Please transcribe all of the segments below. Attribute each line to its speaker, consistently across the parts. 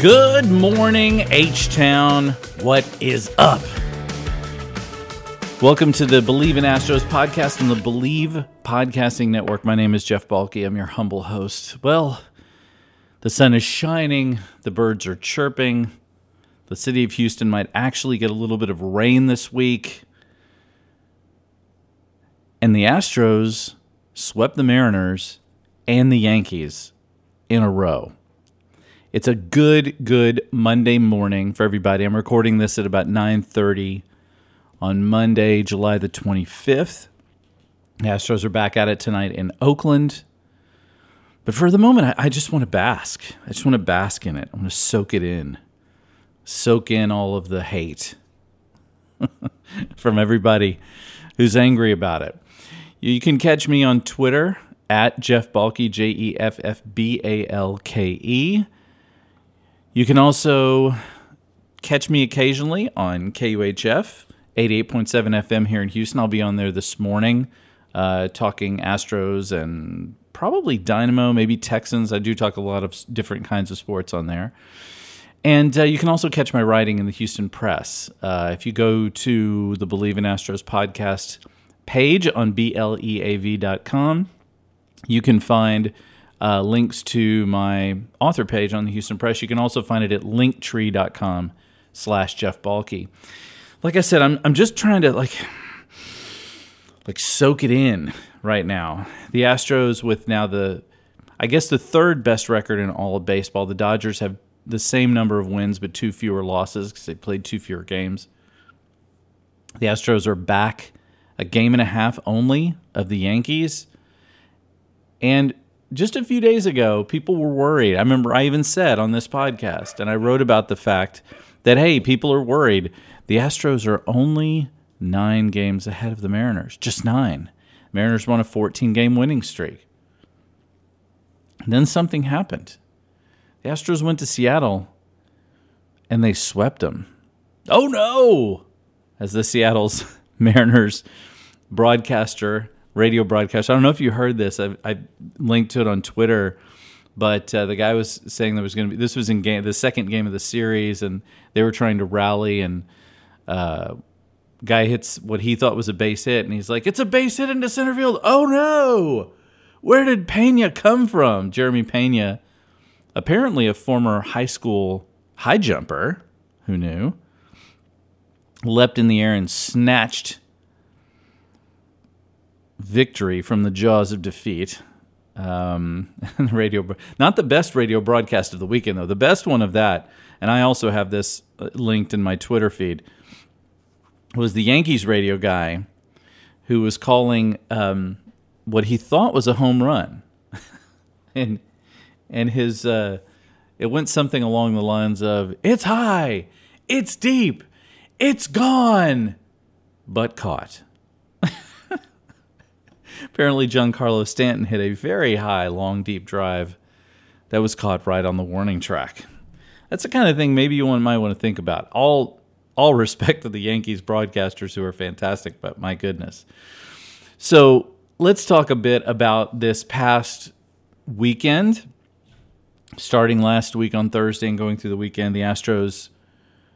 Speaker 1: Good morning, H Town. What is up? Welcome to the Bleav in Astros podcast on the Bleav Podcasting Network. My name is Jeff Balke. I'm your humble host. Well, the sun is shining, the birds are chirping. The city of Houston might actually get a little bit of rain this week. And the Astros swept the Mariners and the Yankees in a row. It's a good, good Monday morning for everybody. I'm recording this at about 9:30 on Monday, July the 25th. The Astros are back at it tonight in Oakland. But for the moment, I, I just want to bask. I just want to bask in it. I want to soak it in, soak in all of the hate from everybody who's angry about it. You can catch me on Twitter at Jeff Balke, J E F F B A L K E. You can also catch me occasionally on KUHF 88.7 FM here in Houston. I'll be on there this morning uh, talking Astros and probably Dynamo, maybe Texans. I do talk a lot of different kinds of sports on there. And uh, you can also catch my writing in the Houston Press. Uh, if you go to the Bleav in Astros podcast page on BLEAV.com, you can find uh, links to my author page on the Houston Press. You can also find it at linktree.com slash Jeff Balke. Like I said, I'm, I'm just trying to like like soak it in right now. The Astros with now the I guess the third best record in all of baseball. The Dodgers have the same number of wins but two fewer losses because they played two fewer games. The Astros are back a game and a half only of the Yankees. And just a few days ago, people were worried. I remember I even said on this podcast, and I wrote about the fact that, hey, people are worried. The Astros are only nine games ahead of the Mariners, just nine. Mariners won a 14 game winning streak. And then something happened. The Astros went to Seattle and they swept them. Oh no! As the Seattle's Mariners broadcaster radio broadcast. I don't know if you heard this. I, I linked to it on Twitter, but uh, the guy was saying there was going to be this was in game the second game of the series, and they were trying to rally, and uh, guy hits what he thought was a base hit, and he's like, "It's a base hit into center field." Oh no! Where did Pena come from? Jeremy Pena, apparently a former high school high jumper. Who knew? Leapt in the air and snatched victory from the jaws of defeat. Um, radio, not the best radio broadcast of the weekend though. The best one of that, and I also have this uh, linked in my Twitter feed, was the Yankees radio guy who was calling um, what he thought was a home run, and and his uh, it went something along the lines of "It's high, it's deep, it's gone, but caught." Apparently, Giancarlo Stanton hit a very high, long, deep drive that was caught right on the warning track. That's the kind of thing maybe you might want to think about. All all respect to the Yankees broadcasters who are fantastic, but my goodness. So let's talk a bit about this past weekend. Starting last week on Thursday and going through the weekend, the Astros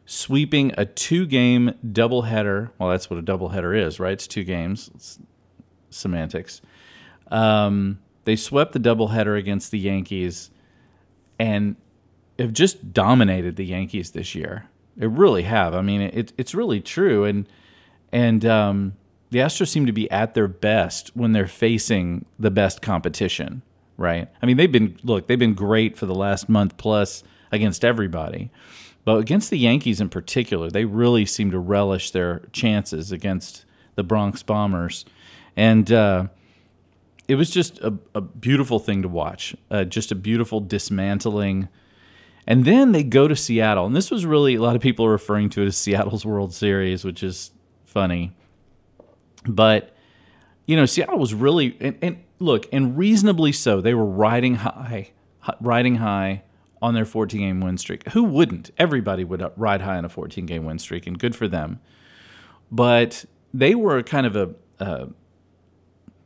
Speaker 1: sweeping a two game doubleheader. Well, that's what a doubleheader is, right? It's two games. Semantics. Um, they swept the doubleheader against the Yankees and have just dominated the Yankees this year. They really have. I mean, it, it's really true. And and um, the Astros seem to be at their best when they're facing the best competition, right? I mean, they've been look, they've been great for the last month plus against everybody, But against the Yankees in particular, they really seem to relish their chances against the Bronx Bombers. And uh, it was just a, a, beautiful thing to watch, uh, just a beautiful dismantling. And then they go to Seattle. And this was really, a lot of people are referring to it as Seattle's World Series, which is funny. But, you know, Seattle was really, and, and look, and reasonably so, they were riding high, riding high on their 14 game win streak. Who wouldn't? Everybody would ride high on a 14 game win streak, and good for them. But they were kind of a, a,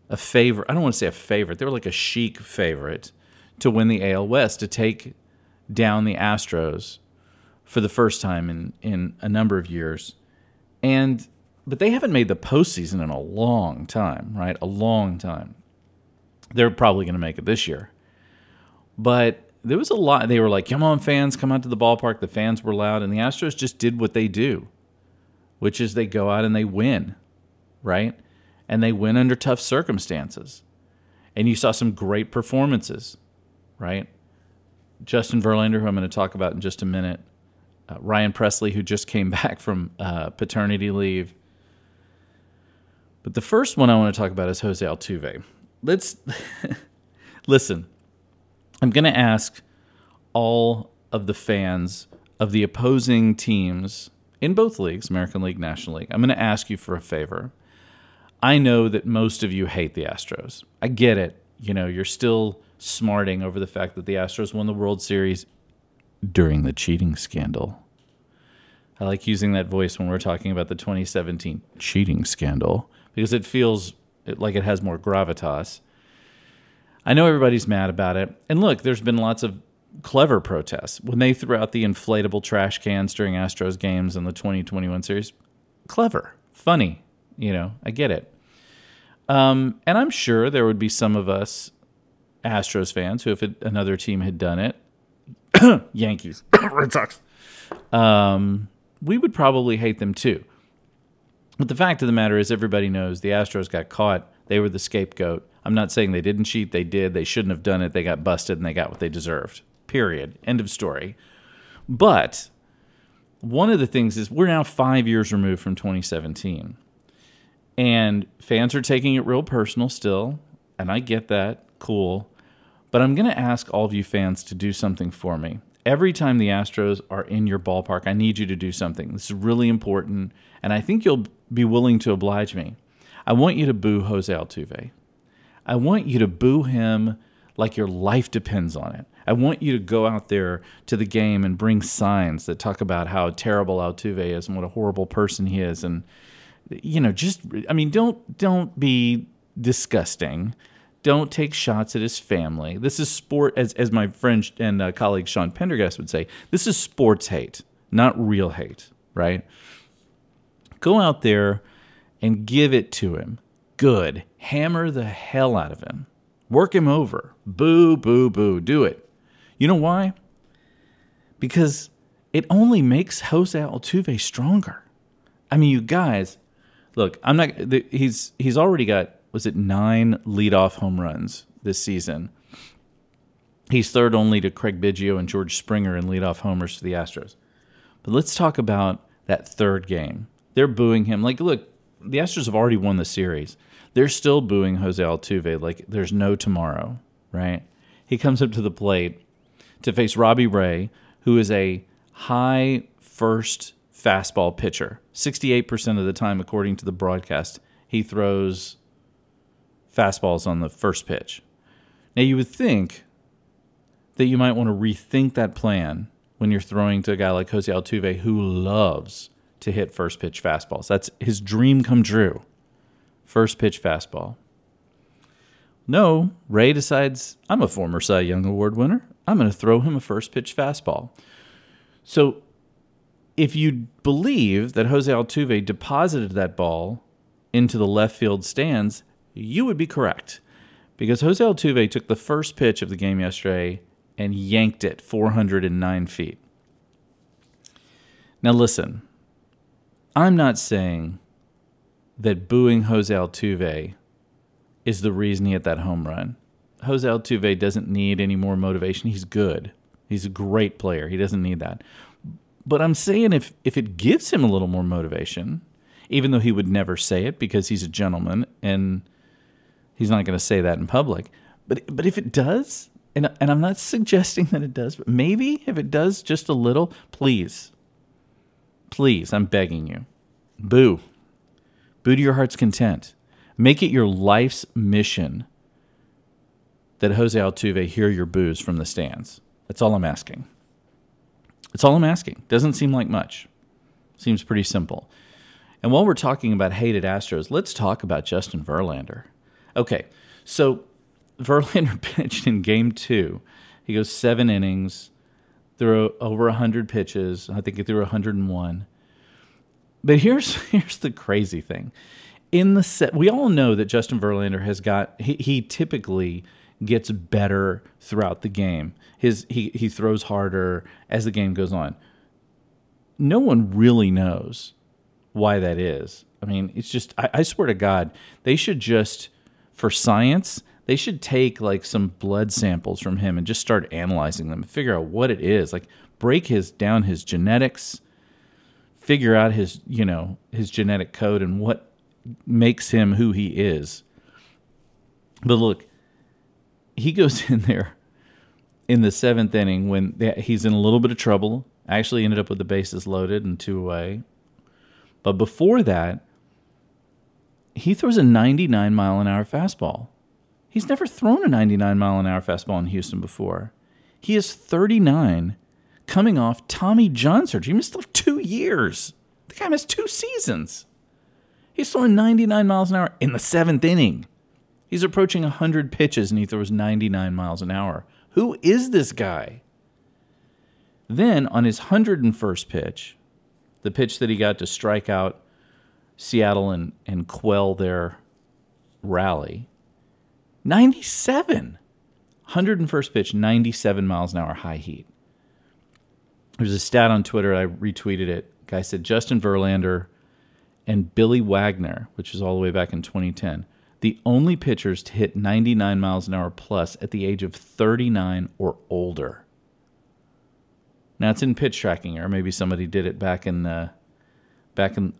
Speaker 1: a favorite. I don't want to say a favorite. They were like a chic favorite to win the AL West, to take down the Astros for the first time in, in a number of years. And but they haven't made the postseason in a long time, right? A long time. They're probably going to make it this year. But there was a lot. They were like, "Come on, fans, come out to the ballpark." The fans were loud, and the Astros just did what they do, which is they go out and they win, right? And they win under tough circumstances. And you saw some great performances, right? Justin Verlander, who I'm going to talk about in just a minute, uh, Ryan Pressly, who just came back from uh, paternity leave. But the first one I want to talk about is Jose Altuve. Let's listen. I'm going to ask all of the fans of the opposing teams in both leagues, American League, National League, I'm going to ask you for a favor. I know that most of you hate the Astros. I get it. You know, you're still smarting over the fact that the Astros won the World Series during the cheating scandal. I like using that voice when we're talking about the 2017 cheating scandal because it feels like it has more gravitas. I know everybody's mad about it. And look, there's been lots of clever protests. When they threw out the inflatable trash cans during Astros games in the 2021 series, clever, funny, you know, I get it. Um, and I'm sure there would be some of us Astros fans who, if it, another team had done it, Yankees, Red Sox, um, we would probably hate them too. But the fact of the matter is, everybody knows the Astros got caught. They were the scapegoat. I'm not saying they didn't cheat. They did. They shouldn't have done it. They got busted and they got what they deserved. Period. End of story. But one of the things is we're now five years removed from 2017. And fans are taking it real personal still. And I get that. Cool. But I'm going to ask all of you fans to do something for me. Every time the Astros are in your ballpark, I need you to do something. This is really important. And I think you'll be willing to oblige me. I want you to boo Jose Altuve. I want you to boo him like your life depends on it. I want you to go out there to the game and bring signs that talk about how terrible Altuve is and what a horrible person he is and you know just I mean don't don't be disgusting. Don't take shots at his family. This is sport as as my friend and uh, colleague Sean Pendergast would say. This is sports hate, not real hate, right? Go out there and give it to him good. Hammer the hell out of him. Work him over. Boo, boo, boo. Do it. You know why? Because it only makes Jose Altuve stronger. I mean, you guys, look, I'm not. He's he's already got was it nine leadoff home runs this season. He's third only to Craig Biggio and George Springer in leadoff homers for the Astros. But let's talk about that third game. They're booing him. Like, look, the Astros have already won the series they're still booing Jose Altuve like there's no tomorrow, right? He comes up to the plate to face Robbie Ray, who is a high first fastball pitcher. 68% of the time, according to the broadcast, he throws fastballs on the first pitch. Now, you would think that you might want to rethink that plan when you're throwing to a guy like Jose Altuve, who loves to hit first pitch fastballs. That's his dream come true. First pitch fastball. No, Ray decides, I'm a former Cy Young Award winner. I'm going to throw him a first pitch fastball. So if you believe that Jose Altuve deposited that ball into the left field stands, you would be correct. Because Jose Altuve took the first pitch of the game yesterday and yanked it 409 feet. Now, listen, I'm not saying that booing Jose Altuve is the reason he hit that home run. Jose Altuve doesn't need any more motivation. He's good. He's a great player. He doesn't need that. But I'm saying if if it gives him a little more motivation, even though he would never say it because he's a gentleman and he's not going to say that in public. But but if it does, and and I'm not suggesting that it does, but maybe if it does just a little, please, please, I'm begging you, boo, boo to your heart's content. Make it your life's mission that Jose Altuve hear your boos from the stands. That's all I'm asking. That's all I'm asking. Doesn't seem like much. Seems pretty simple. And while we're talking about hated Astros, let's talk about Justin Verlander. Okay, so Verlander pitched in game two. He goes seven innings, threw over 100 pitches. I think he threw 101. But here's here's the crazy thing. In the set, we all know that Justin Verlander has got he, he typically gets better throughout the game. His he he throws harder as the game goes on. No one really knows why that is. I mean, it's just I, I swear to God, they should just for science, they should take like some blood samples from him and just start analyzing them and figure out what it is. Like break his down his genetics, figure out his, you know, his genetic code and what makes him who he is. But look, he goes in there in the seventh inning when he's in a little bit of trouble. Actually, ended up with the bases loaded and two away. But before that, he throws a 99 mile an hour fastball. He's never thrown a 99 mile an hour fastball in Houston before. He is 39, coming off Tommy John surgery. He missed two years. The guy missed two seasons. He's throwing 99 miles an hour in the seventh inning. He's approaching 100 pitches and he throws 99 miles an hour. Who is this guy? Then on his 101st pitch, the pitch that he got to strike out Seattle and, and quell their rally. 97. 101st pitch, 97 miles an hour high heat. There's a stat on Twitter, I retweeted it. Guy said Justin Verlander and Billy Wagner, which was all the way back in 2010, the only pitchers to hit 99 miles an hour plus at the age of 39 or older. Now it's in pitch tracking, or maybe somebody did it back in the back in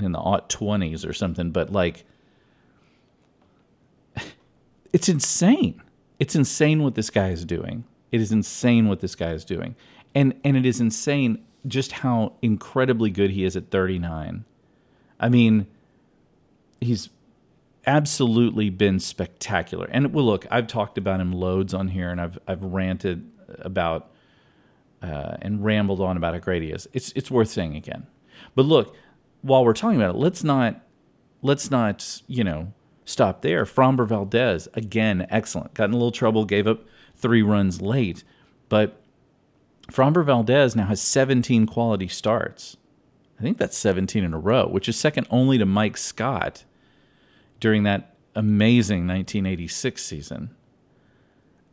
Speaker 1: in the aught twenties or something. But like, it's insane. It's insane what this guy is doing. It is insane what this guy is doing, and and it is insane just how incredibly good he is at 39. I mean, he's absolutely been spectacular. And well, look, I've talked about him loads on here, and I've I've ranted about uh, and rambled on about how great he is. It's it's worth saying again. But look, while we're talking about it, let's not let's not you know stop there. Framber Valdez again, excellent. Got in a little trouble, gave up three runs late, but Framber Valdez now has 17 quality starts. I think that's 17 in a row, which is second only to Mike Scott during that amazing 1986 season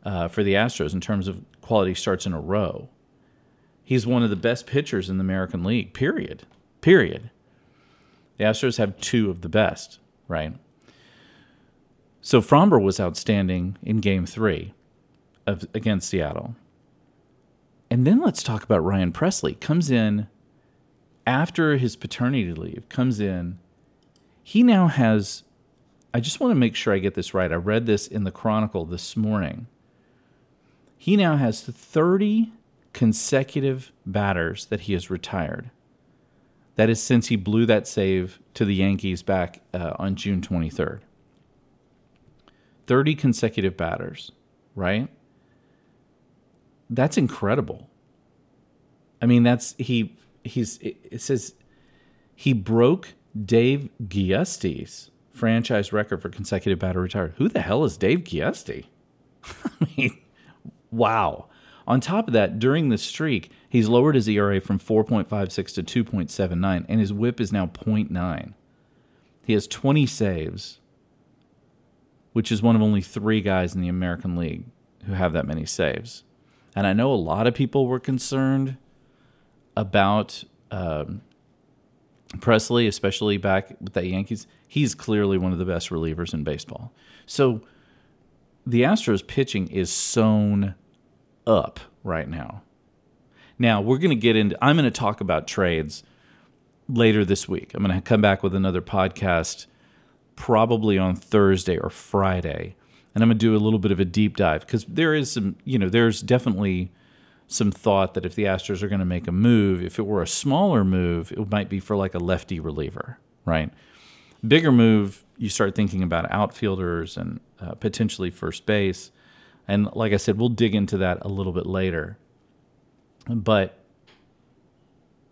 Speaker 1: uh, for the Astros in terms of quality starts in a row. He's one of the best pitchers in the American League, period. Period. The Astros have two of the best, right? So Framber was outstanding in game three of, against Seattle. And then let's talk about Ryan Pressly. Comes in after his paternity leave, comes in. He now has, I just want to make sure I get this right. I read this in the Chronicle this morning. He now has 30 consecutive batters that he has retired. That is since he blew that save to the Yankees back uh, on June 23rd. 30 consecutive batters, right? That's incredible. I mean, that's he he's it says he broke Dave Giusti's franchise record for consecutive batter retired. Who the hell is Dave Giusti? I mean, wow. On top of that, during the streak, he's lowered his ERA from 4.56 to 2.79, and his whip is now 0.9. He has 20 saves, which is one of only three guys in the American League who have that many saves. And I know a lot of people were concerned about um, Pressly, especially back with the Yankees. He's clearly one of the best relievers in baseball. So the Astros pitching is sewn up right now. Now, we're going to get into, I'm going to talk about trades later this week. I'm going to come back with another podcast probably on Thursday or Friday. And I'm going to do a little bit of a deep dive because there is some, you know, there's definitely some thought that if the Astros are going to make a move, if it were a smaller move, it might be for like a lefty reliever, right? Bigger move, you start thinking about outfielders and uh, potentially first base. And like I said, we'll dig into that a little bit later. But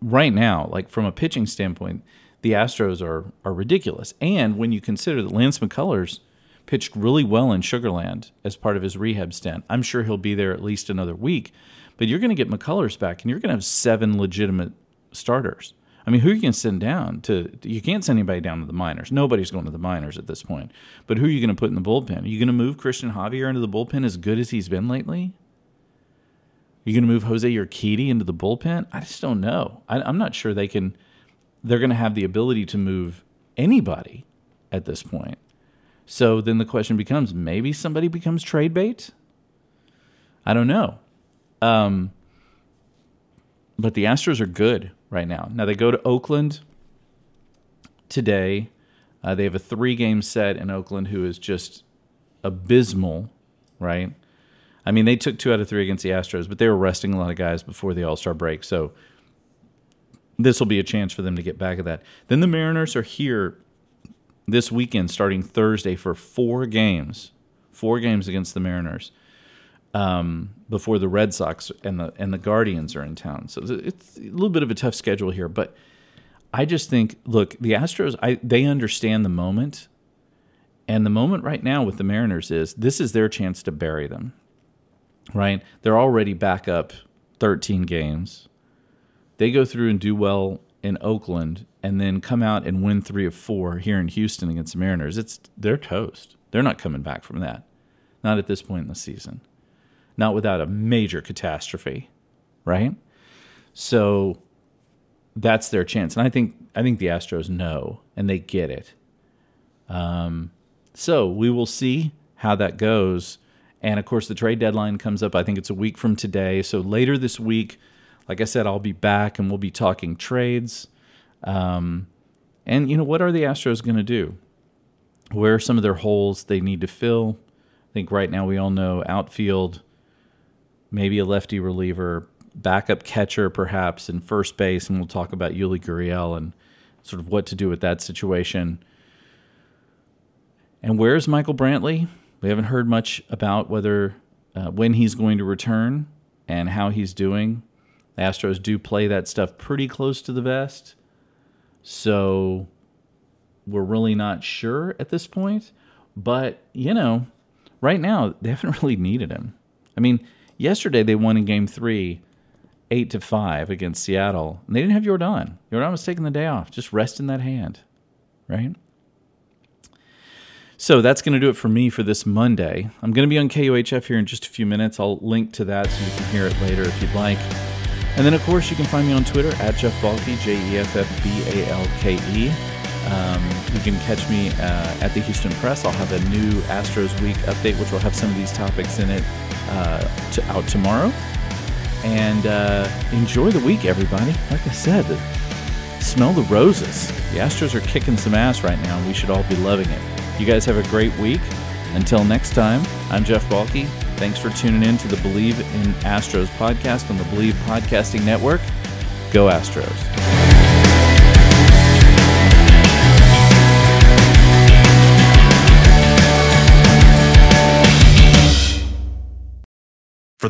Speaker 1: right now, like from a pitching standpoint, the Astros are are ridiculous. And when you consider that Lance McCullers pitched really well in Sugarland as part of his rehab stint, I'm sure he'll be there at least another week. But you're going to get McCullers back, and you're going to have seven legitimate starters. I mean, who are you going to send down to? You can't send anybody down to the minors. Nobody's going to the minors at this point. But who are you going to put in the bullpen? Are you going to move Cristian Javier into the bullpen as good as he's been lately? Are you going to move Jose Urquidy into the bullpen? I just don't know. I, I'm not sure they can. They're going to have the ability to move anybody at this point. So then the question becomes: maybe somebody becomes trade bait. I don't know. Um, but the Astros are good right now. Now they go to Oakland today. Uh, they have a three game set in Oakland, who is just abysmal, right? I mean, they took two out of three against the Astros, but they were resting a lot of guys before the All Star break. So this will be a chance for them to get back at that. Then the Mariners are here this weekend, starting Thursday, for four games. Four games against the Mariners um, before the Red Sox and the and the Guardians are in town. So it's a little bit of a tough schedule here, but I just think, look, the Astros, I, they understand the moment, and the moment right now with the Mariners is this is their chance to bury them. Right? They're already back up 13 games. They go through and do well in Oakland, and then come out and win three of four here in Houston against the Mariners. It's they're toast. They're not coming back from that. Not at this point in the season not without a major catastrophe, right? So that's their chance, and I think I think the Astros know and they get it. Um, so we will see how that goes, and of course the trade deadline comes up. I think it's a week from today, so later this week, like I said, I'll be back and we'll be talking trades. Um, and you know what are the Astros going to do? Where are some of their holes they need to fill? I think right now we all know outfield maybe a lefty reliever, backup catcher perhaps, in first base, and we'll talk about Yuli Gurriel and sort of what to do with that situation. And where's Michael Brantley? We haven't heard much about whether uh, when he's going to return and how he's doing. The Astros do play that stuff pretty close to the vest, so we're really not sure at this point. But you know, right now they haven't really needed him. I mean, Yesterday they won in game three, eight to five against Seattle. And they didn't have Yordan. Yordan was taking the day off, just resting that hand. Right? So that's going to do it for me for this Monday. I'm going to be on KUHF here in just a few minutes. I'll link to that so you can hear it later if you'd like. And then, of course, you can find me on Twitter at Jeff Balke, J E F F B A L K E. Um, you can catch me uh, at the Houston Press. I'll have a new Astros Week update, which will have some of these topics in it uh, to, out tomorrow. And uh, enjoy the week, everybody. Like I said, smell the roses. The Astros are kicking some ass right now, and we should all be loving it. You guys have a great week. Until next time, I'm Jeff Balke. Thanks for tuning in to the Bleav in Astros podcast on the Bleav Podcasting Network. Go Astros.